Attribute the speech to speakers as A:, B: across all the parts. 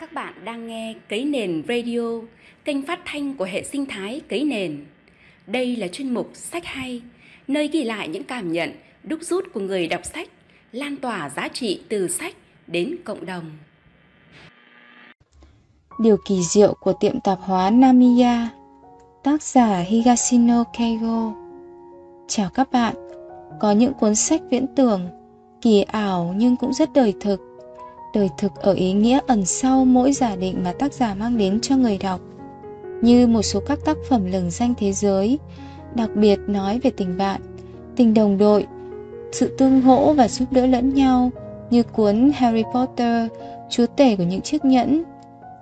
A: Các bạn đang nghe Cấy Nền Radio, kênh phát thanh của hệ sinh thái Cấy Nền. Đây là chuyên mục Sách Hay, nơi ghi lại những cảm nhận, đúc rút của người đọc sách, lan tỏa giá trị từ sách đến cộng đồng.
B: Điều kỳ diệu của tiệm tạp hóa Namiya Tác giả Higashino Keigo Chào các bạn, có những cuốn sách viễn tưởng, kỳ ảo nhưng cũng rất đời thực đời thực ở ý nghĩa ẩn sau mỗi giả định mà tác giả mang đến cho người đọc. Như một số các tác phẩm lừng danh thế giới đặc biệt nói về tình bạn tình đồng đội sự tương hỗ và giúp đỡ lẫn nhau như cuốn harry potter chúa tể của những chiếc nhẫn.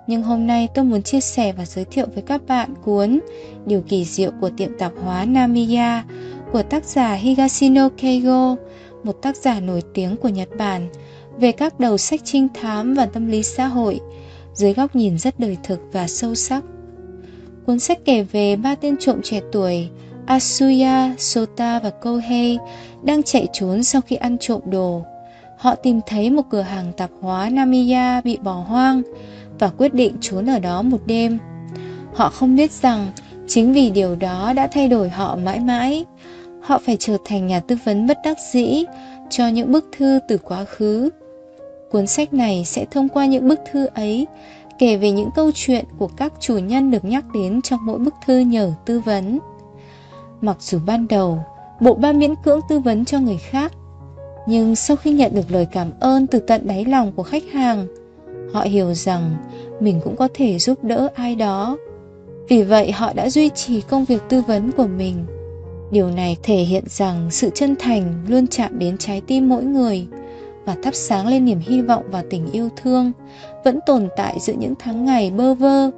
B: Nhưng hôm nay tôi muốn chia sẻ và giới thiệu với các bạn cuốn Điều kỳ diệu của tiệm tạp hóa Namiya của tác giả Higashino Keigo, một tác giả nổi tiếng của Nhật Bản về các đầu sách trinh thám và tâm lý xã hội dưới góc nhìn rất đời thực và sâu sắc. Cuốn sách kể về ba tên trộm trẻ tuổi Asuya, Sota và Kohei đang chạy trốn sau khi ăn trộm đồ. Họ tìm thấy một cửa hàng tạp hóa Namiya bị bỏ hoang và quyết định trốn ở đó một đêm. Họ không biết rằng chính vì điều đó đã thay đổi họ mãi mãi. Họ phải trở thành nhà tư vấn bất đắc dĩ cho những bức thư từ quá khứ Cuốn sách này sẽ thông qua những bức thư ấy kể về những câu chuyện của các chủ nhân được nhắc đến trong mỗi bức thư nhờ tư vấn. Mặc dù ban đầu, bộ ba miễn cưỡng tư vấn cho người khác, nhưng sau khi nhận được lời cảm ơn từ tận đáy lòng của khách hàng, họ hiểu rằng mình cũng có thể giúp đỡ ai đó. Vì vậy họ đã duy trì công việc tư vấn của mình. Điều này thể hiện rằng sự chân thành luôn chạm đến trái tim mỗi người và thắp sáng lên niềm hy vọng và tình yêu thương, vẫn tồn tại giữa những tháng ngày bơ vơ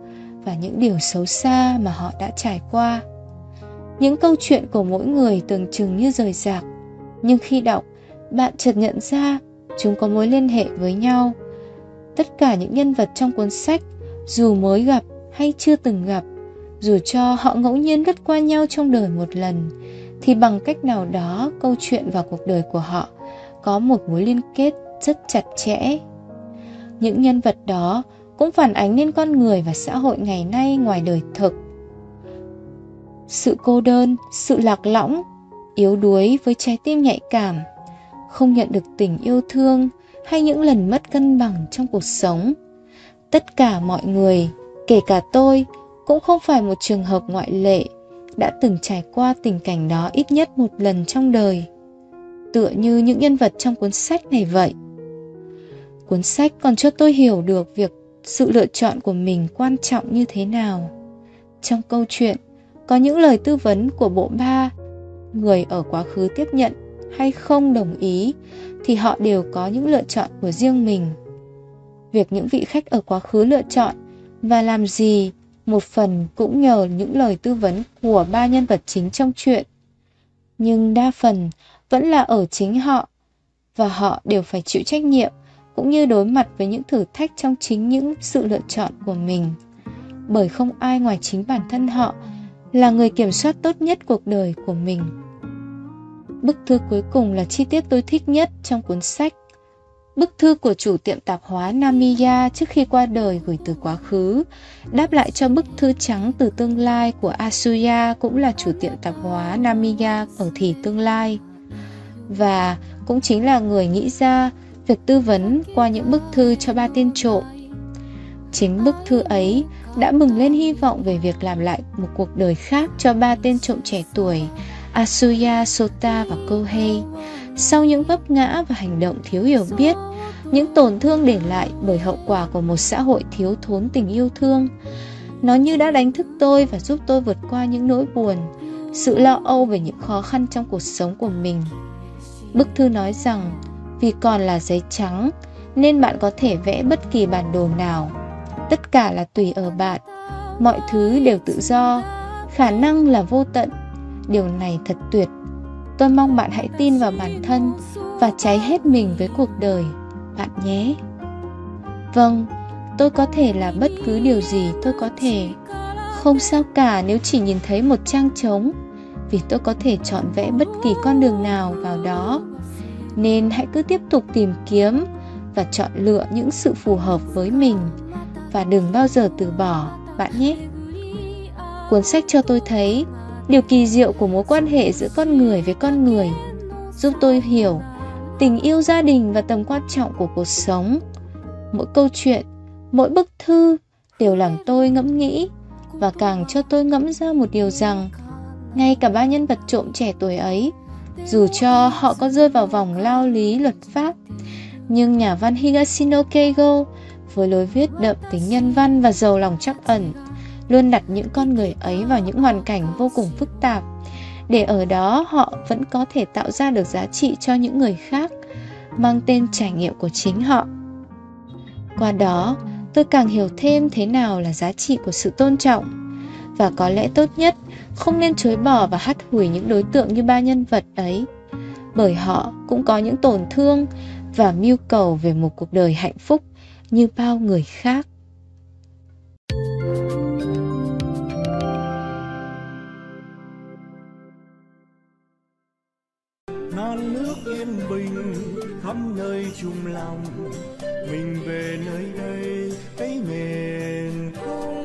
B: và những điều xấu xa mà họ đã trải qua. Những câu chuyện của mỗi người tưởng chừng như rời rạc, nhưng khi đọc, bạn chợt nhận ra chúng có mối liên hệ với nhau. Tất cả những nhân vật trong cuốn sách, dù mới gặp hay chưa từng gặp, dù cho họ ngẫu nhiên lướt qua nhau trong đời một lần, thì bằng cách nào đó câu chuyện và cuộc đời của họ có một mối liên kết rất chặt chẽ. Những nhân vật đó cũng phản ánh lên con người và xã hội ngày nay ngoài đời thực. Sự cô đơn, sự lạc lõng, yếu đuối với trái tim nhạy cảm, không nhận được tình yêu thương hay những lần mất cân bằng trong cuộc sống. Tất cả mọi người, kể cả tôi, cũng không phải một trường hợp ngoại lệ, đã từng trải qua tình cảnh đó ít nhất một lần trong đời tựa như những nhân vật trong cuốn sách này vậy. Cuốn sách còn cho tôi hiểu được việc sự lựa chọn của mình quan trọng như thế nào. Trong câu chuyện, có những lời tư vấn của bộ ba, người ở quá khứ tiếp nhận hay không đồng ý, thì họ đều có những lựa chọn của riêng mình. Việc những vị khách ở quá khứ lựa chọn và làm gì một phần cũng nhờ những lời tư vấn của ba nhân vật chính trong chuyện. Nhưng đa phần vẫn là ở chính họ và họ đều phải chịu trách nhiệm cũng như đối mặt với những thử thách trong chính những sự lựa chọn của mình. Bởi không ai ngoài chính bản thân họ là người kiểm soát tốt nhất cuộc đời của mình. Bức thư cuối cùng là chi tiết tôi thích nhất trong cuốn sách. Bức thư của chủ tiệm tạp hóa Namiya trước khi qua đời gửi từ quá khứ, đáp lại cho bức thư trắng từ tương lai của Asuya cũng là chủ tiệm tạp hóa Namiya ở thì tương lai và cũng chính là người nghĩ ra việc tư vấn qua những bức thư cho ba tên trộm. Chính bức thư ấy đã bừng lên hy vọng về việc làm lại một cuộc đời khác cho ba tên trộm trẻ tuổi Asuya, Sota và Kohei. Sau những vấp ngã và hành động thiếu hiểu biết, những tổn thương để lại bởi hậu quả của một xã hội thiếu thốn tình yêu thương, nó như đã đánh thức tôi và giúp tôi vượt qua những nỗi buồn, sự lo âu về những khó khăn trong cuộc sống của mình. Bức thư nói rằng vì còn là giấy trắng nên bạn có thể vẽ bất kỳ bản đồ nào. Tất cả là tùy ở bạn. Mọi thứ đều tự do, khả năng là vô tận. Điều này thật tuyệt. Tôi mong bạn hãy tin vào bản thân và cháy hết mình với cuộc đời, bạn nhé. Vâng, tôi có thể là bất cứ điều gì tôi có thể. Không sao cả nếu chỉ nhìn thấy một trang trống vì tôi có thể chọn vẽ bất kỳ con đường nào vào đó. Nên hãy cứ tiếp tục tìm kiếm và chọn lựa những sự phù hợp với mình. Và đừng bao giờ từ bỏ, bạn nhé. Cuốn sách cho tôi thấy, điều kỳ diệu của mối quan hệ giữa con người với con người, giúp tôi hiểu tình yêu gia đình và tầm quan trọng của cuộc sống. Mỗi câu chuyện, mỗi bức thư đều làm tôi ngẫm nghĩ và càng cho tôi ngẫm ra một điều rằng ngay cả ba nhân vật trộm trẻ tuổi ấy, dù cho họ có rơi vào vòng lao lý luật pháp, nhưng nhà văn higashino keigo với lối viết đậm tính nhân văn và giàu lòng trắc ẩn, luôn đặt những con người ấy vào những hoàn cảnh vô cùng phức tạp. Để ở đó, họ vẫn có thể tạo ra được giá trị cho những người khác, mang tên trải nghiệm của chính họ. Qua đó, tôi càng hiểu thêm thế nào là giá trị của sự tôn trọng và có lẽ tốt nhất, không nên chối bỏ và hắt hủi những đối tượng như ba nhân vật ấy. Bởi họ cũng có những tổn thương và mưu cầu về một cuộc đời hạnh phúc như bao người khác.
C: Non nước yên bình khắp nơi chung lòng, mình về nơi đây, cái không